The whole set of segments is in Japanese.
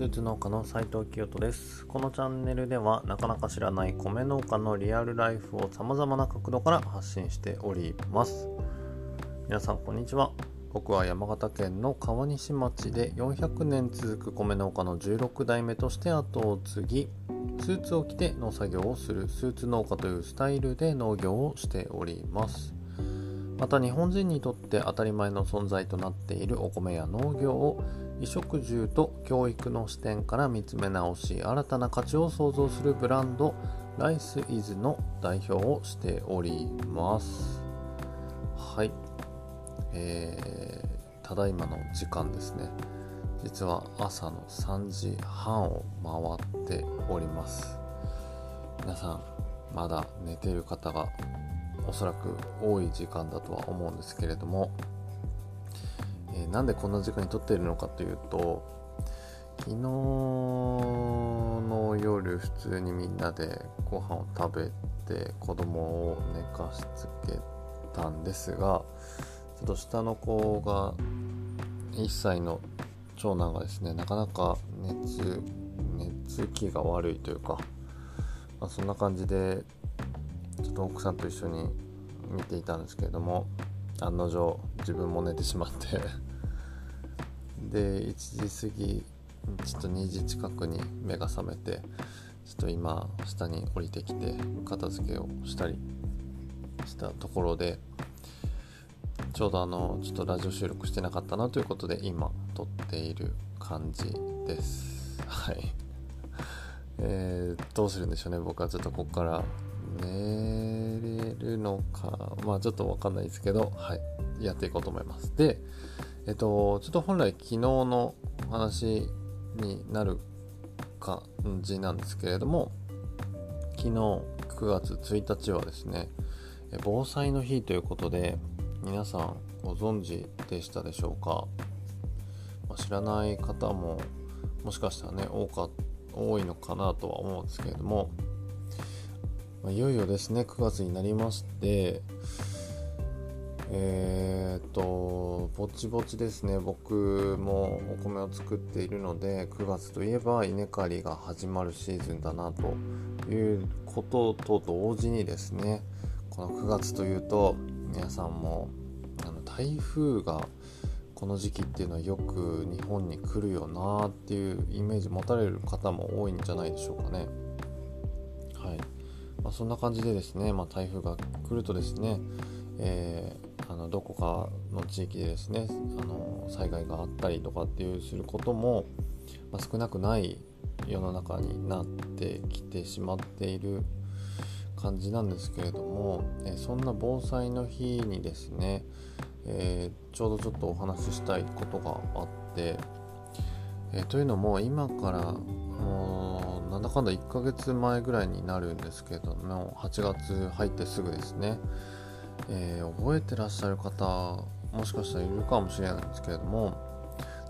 スーツ農家の斉藤清人です。このチャンネルではなかなか知らない米農家のリアルライフを様々な角度から発信しております。皆さんこんにちは。僕は山形県の川西町で400年続く米農家の16代目として後を継ぎスーツを着て農作業をするスーツ農家というスタイルで農業をしております。また日本人にとって当たり前の存在となっているお米や農業を衣食住と教育の視点から見つめ直し新たな価値を創造するブランドライスイズの代表をしております。はい。えー、ただいまの時間ですね。実は朝の3時半を回っております。皆さんまだ寝ている方がおそらく多い時間だとは思うんですけれども、えー、なんでこんな時間に撮っているのかというと昨日の夜普通にみんなでご飯を食べて子供を寝かしつけたんですがちょっと下の子が1歳の長男がですねなかなか熱熱気が悪いというか、まあ、そんな感じでちょっと奥さんと一緒に見ていたんですけれども案の定自分も寝てしまって。で1時過ぎちょっと2時近くに目が覚めてちょっと今下に降りてきて片付けをしたりしたところでちょうどあのちょっとラジオ収録してなかったなということで今撮っている感じです。はい。えー、どうするんでしょうね僕は。ちょっとここから寝れるのか、まあちょっとわかんないですけど、はい、やっていこうと思います。で、えっと、ちょっと本来昨日の話になる感じなんですけれども、昨日9月1日はですね、防災の日ということで、皆さんご存知でしたでしょうか、ま、知らない方ももしかしたらね多か多いのかなとは思うんですけれどもま、いよいよですね9月になりましてえー、っとぼちぼちですね僕もお米を作っているので9月といえば稲刈りが始まるシーズンだなということと同時にですねこの9月というと皆さんもあの台風がこの時期っていうのはよく日本に来るよなっていうイメージ持たれる方も多いんじゃないでしょうかね。まあ、そんな感じでですね、まあ、台風が来るとですね、えー、あのどこかの地域でですねあの災害があったりとかっていうすることも、まあ、少なくない世の中になってきてしまっている感じなんですけれども、えー、そんな防災の日にですね、えー、ちょうどちょっとお話ししたいことがあって、え、というのも今からなんだかんだ1ヶ月前ぐらいになるんですけども8月入ってすぐですね、えー、覚えてらっしゃる方もしかしたらいるかもしれないんですけれども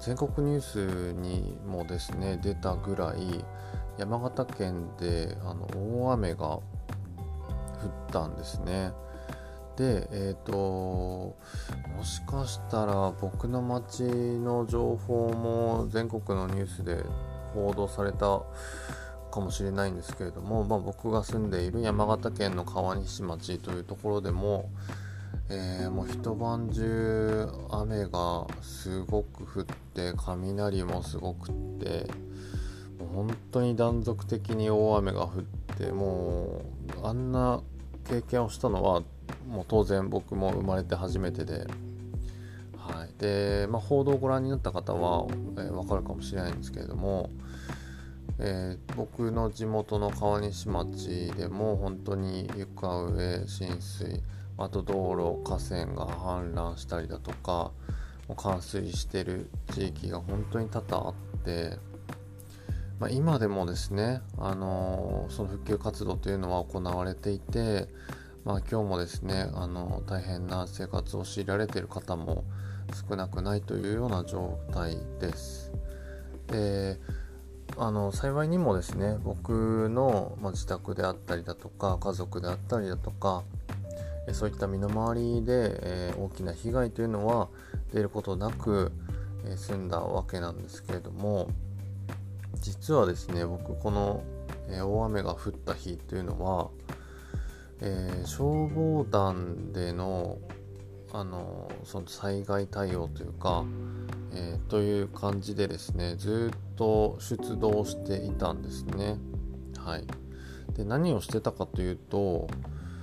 全国ニュースにもですね出たぐらい山形県であの大雨が降ったんですね。で、えっ、ー、ともしかしたら僕の町の情報も全国のニュースで報道されたかもしれないんですけれども、まあ、僕が住んでいる山形県の川西町というところでも、えー、もう一晩中雨がすごく降って雷もすごくって本当に断続的に大雨が降ってもうあんな経験をしたのはもう当然僕も生まれて初めてで。はい、で、まあ、報道をご覧になった方は、えー、分かるかもしれないんですけれども、えー、僕の地元の川西町でも本当に床上浸水あと道路河川が氾濫したりだとか冠水してる地域が本当に多々あって、まあ、今でもですね、あのー、その復旧活動というのは行われていて、まあ、今日もですね、あのー、大変な生活を強いられている方も少なくないというような状態です。であの幸いにもですね僕の、ま、自宅であったりだとか家族であったりだとかそういった身の回りで、え、大きな被害というのは出ることなく、え、済んだわけなんですけれども実はですね僕この、え、大雨が降った日というのは、えー、消防団でのあのその災害対応というか、えー、という感じでですねずっと出動していたんですね。はい、で何をしてたかというと、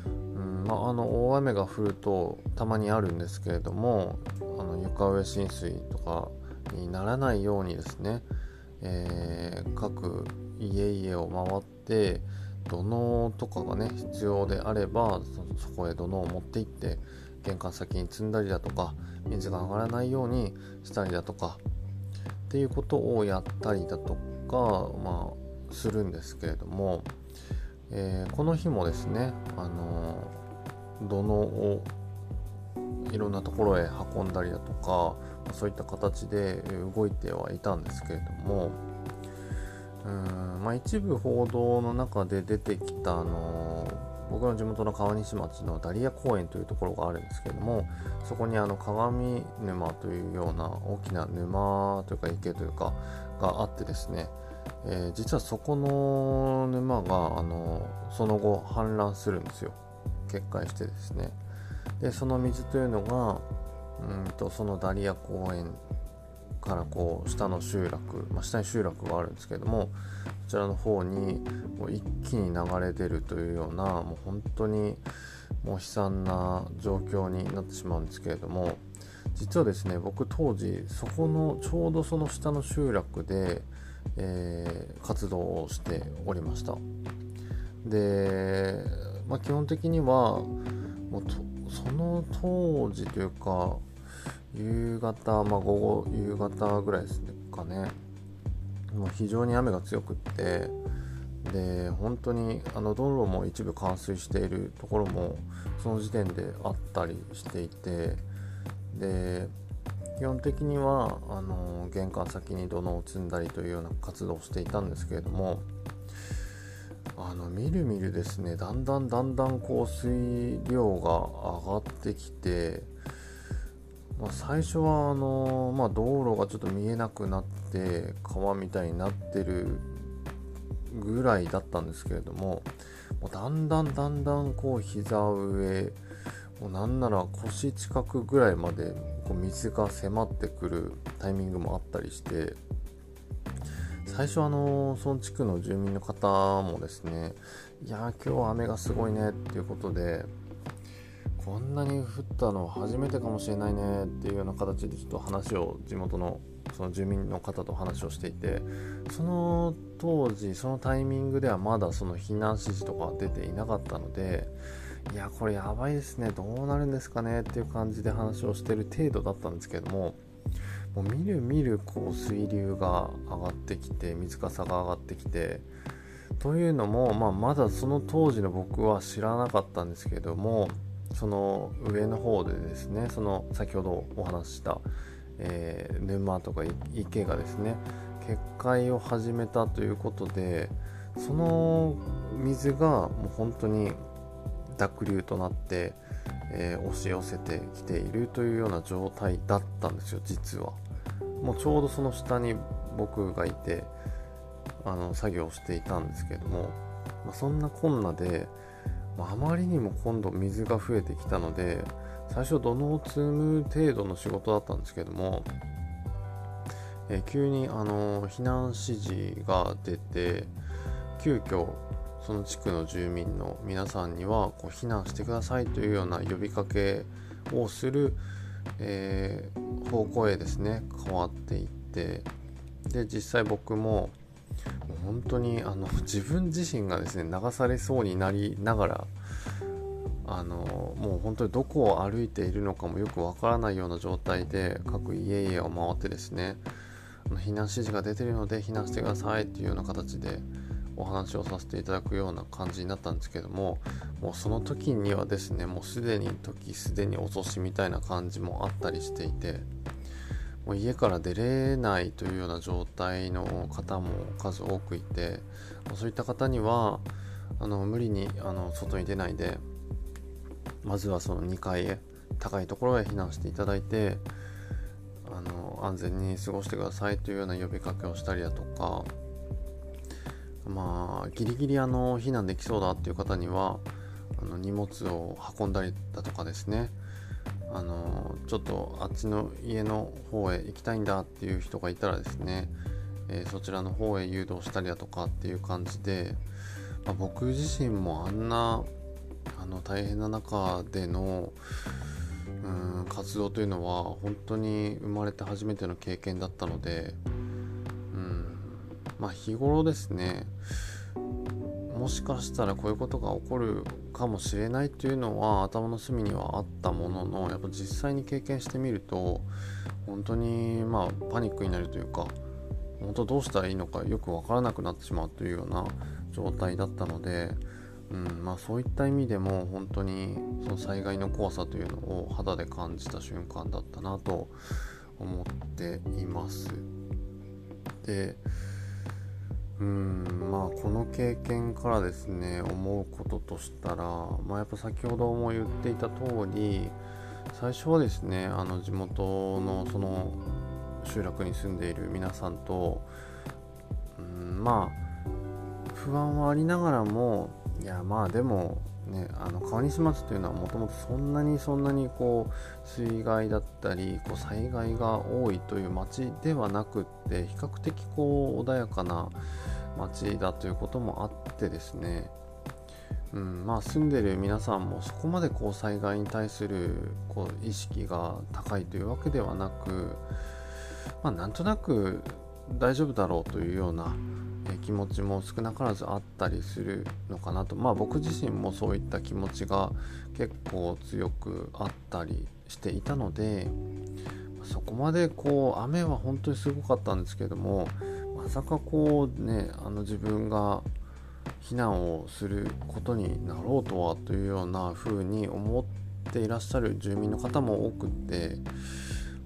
うんまあ、の大雨が降るとたまにあるんですけれどもあの床上浸水とかにならないようにですね、えー、各家々を回って土のとかがね必要であればそこへ土のを持って行って玄関先に積んだりだとか水が上がらないようにしたりだとかっていうことをやったりだとか、まあ、するんですけれども、えー、この日もですね、あの土のをいろんなところへ運んだりだとかそういった形で動いてはいたんですけれどもうん、まあ、一部報道の中で出てきた、あの僕の地元の川西町のダリア公園というところがあるんですけれどもそこにあの鏡沼というような大きな沼というか池というかがあってですね、えー、実はそこの沼があのその後氾濫するんですよ。決壊してですね。でその水というのがうんとそのダリア公園からこう下の集落、まあ、下に集落があるんですけれどもちらの方にもう一気に流れ出るというようなもう本当にもう悲惨な状況になってしまうんですけれども実はですね僕当時そこのちょうどその下の集落で、えー、活動をしておりました。で、まあ、基本的にはもうその当時というか夕方、まあ、午後夕方ぐらいですかね。もう非常に雨が強くってで本当にあの道路も一部冠水しているところもその時点であったりしていてで基本的にはあの玄関先に土のを積んだりというような活動をしていたんですけれどもあのみるみるですねだんだんだんだん降水量が上がってきてまあ、最初はあの、まあ、道路がちょっと見えなくなって川みたいになってるぐらいだったんですけれどもだんだんだんだんこう膝上もうなんなら腰近くぐらいまでこう水が迫ってくるタイミングもあったりして最初あのその地区の住民の方もですねいや今日は雨がすごいねっていうことでこんなに降ったの初めてかもしれないねっていうような形でちょっと話を地元のその住民の方と話をしていてその当時そのタイミングではまだその避難指示とか出ていなかったのでいやこれやばいですねどうなるんですかねっていう感じで話をしてる程度だったんですけどももうみるみるこう水流が上がってきて水かさが上がってきてというのも、まあ、まだその当時の僕は知らなかったんですけどもその上の方でですねその先ほどお話しした、えー、沼とか池がですね決壊を始めたということでその水がもう本当に濁流となって、えー、押し寄せてきているというような状態だったんですよ実は。もうちょうどその下に僕がいてあの作業していたんですけども、まあ、そんなこんなであまりにも今度水が増えてきたので最初土のを積む程度の仕事だったんですけども、え急にあの避難指示が出て急遽その地区の住民の皆さんにはこう避難してくださいというような呼びかけをする、えー、方向へですね変わっていってで実際僕ももう本当にあの自分自身がですね流されそうになりながらあのもう本当にどこを歩いているのかもよくわからないような状態で各家々を回ってですね避難指示が出てるので避難してくださいっていうような形でお話をさせていただくような感じになったんですけどももうその時にはですねもうすでに時すでに遅しみたいな感じもあったりしていてもう家から出れないというような状態の方も数多くいてそういった方にはあの無理にあの外に出ないでまずはその2階へ高いところへ避難していただいてあの安全に過ごしてくださいというような呼びかけをしたりだとかまあギリギリあの避難できそうだっていう方にはあの荷物を運んだりだとかですねあのちょっとあっちの家の方へ行きたいんだっていう人がいたらですね、えー、そちらの方へ誘導したりだとかっていう感じで、まあ、僕自身もあんなあの大変な中でのうん活動というのは本当に生まれて初めての経験だったのでうんまあ日頃ですねもしかしたらこういうことが起こるかもしれないというのは頭の隅にはあったもののやっぱ実際に経験してみると本当にまあパニックになるというか本当どうしたらいいのかよく分からなくなってしまうというような状態だったので、うんまあ、そういった意味でも本当にその災害の怖さというのを肌で感じた瞬間だったなと思っています。でうんまあこの経験からですね思うこととしたら、まあ、やっぱ先ほども言っていた通り最初はですねあの地元のその集落に住んでいる皆さんとうんまあ不安はありながらもいやまあでもね、あの川西町というのはもともとそんなにそんなにこう水害だったりこう災害が多いという町ではなくって比較的こう穏やかな町だということもあってですね、うんまあ、住んでる皆さんもそこまでこう災害に対するこう意識が高いというわけではなく、まあ、なんとなく大丈夫だろうというような気持ちも少なからずあったりするのかなと。まあ僕自身もそういった気持ちが結構強くあったりしていたのでそこまでこう雨は本当にすごかったんですけどもまさかこうねあの自分が避難をすることになろうとはというような風に思っていらっしゃる住民の方も多くって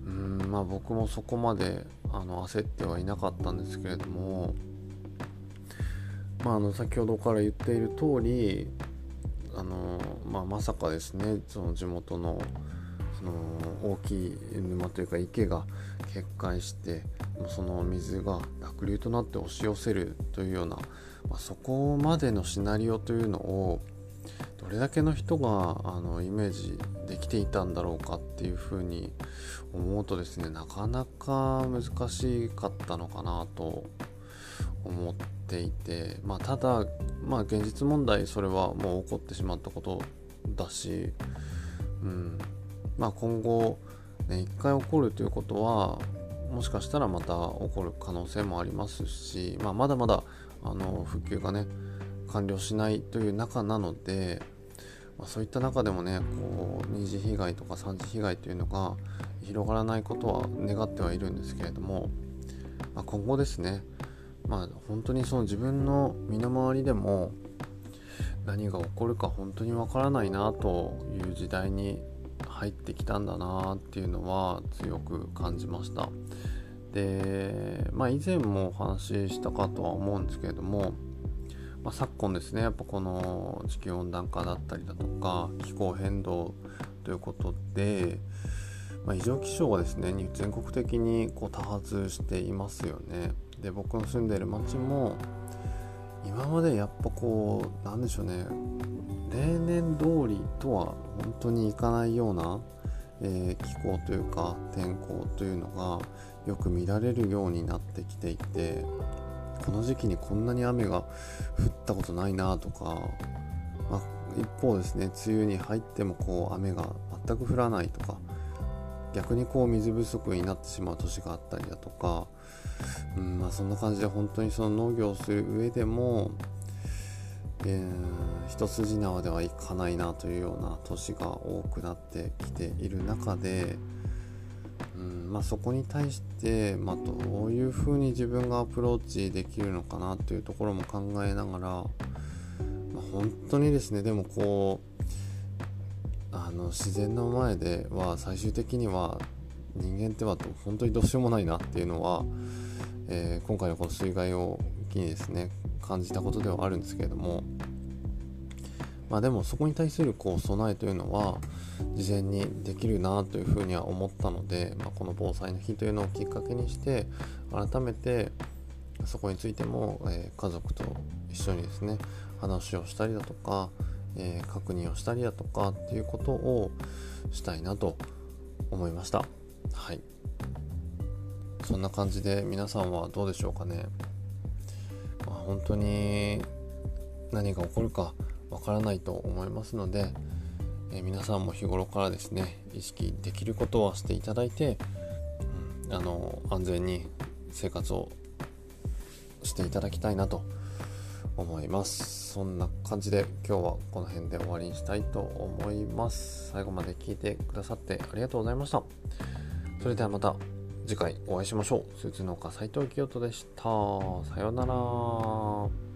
うんまあ僕もそこまであの焦ってはいなかったんですけれども、まあ、あの先ほどから言っている通りあの、まあ、まさかですねその地元のその大きい沼というか池が決壊してその水が濁流となって押し寄せるというような、まあ、そこまでのシナリオというのをどれだけの人があのイメージできていたんだろうかっていうふうに思うとですねなかなか難しかったのかなと思っていて、まあ、ただ、まあ、現実問題それはもう起こってしまったことだし、うん。まあ、今後、ね、1回起こるということはもしかしたらまた起こる可能性もありますし、まあ、まだまだあの復旧がね完了しないという中なので、まあ、そういった中でもねこう二次被害とか三次被害というのが広がらないことは願ってはいるんですけれども、まあ、今後ですねまあ本当にその自分の身の回りでも何が起こるか本当にわからないなという時代に入ってきたんだなっていうのは強く感じました。でまあ以前もお話ししたかとは思うんですけれども、まあ、昨今ですねやっぱこの地球温暖化だったりだとか気候変動ということで、まあ、異常気象がですね全国的にこう多発していますよね。で僕の住んでる町も今までやっぱこうなんでしょうね例年通りとは本当にいかないような、えー、気候というか天候というのがよく見られるようになってきていてこの時期にこんなに雨が降ったことないなとか、まあ、一方ですね梅雨に入ってもこう雨が全く降らないとか逆にこう水不足になってしまう年があったりだとか、うんまあ、そんな感じで本当にその農業をする上でも、えー、一筋縄ではいかないなというような年が多くなってきている中で、うんまあ、そこに対して、まあ、どういうふうに自分がアプローチできるのかなというところも考えながら、まあ、本当にですねでもこうあの自然の前では最終的には人間っては本当にどうしようもないなっていうのは、えー、今回のこの水害を機にですね感じたことではあるんですけれどもまあでもそこに対するこう備えというのは事前にできるなというふうには思ったので、まあ、この防災の日というのをきっかけにして改めてそこについても、えー、家族と一緒にですね話をしたりだとか、えー、確認をしたりだとかっていうことをしたいなと思いました。はい。そんな感じで皆さんはどうでしょうかね、まあ、本当に何が起こるかわからないと思いますので、え、皆さんも日頃からですね意識できることはしていただいて、うん、あの安全に生活をしていただきたいなと思います。そんな感じで今日はこの辺で終わりにしたいと思います。最後まで聞いてくださってありがとうございました。それではまた。次回お会いしましょう。スーツ農家斉藤清人でした。さようなら。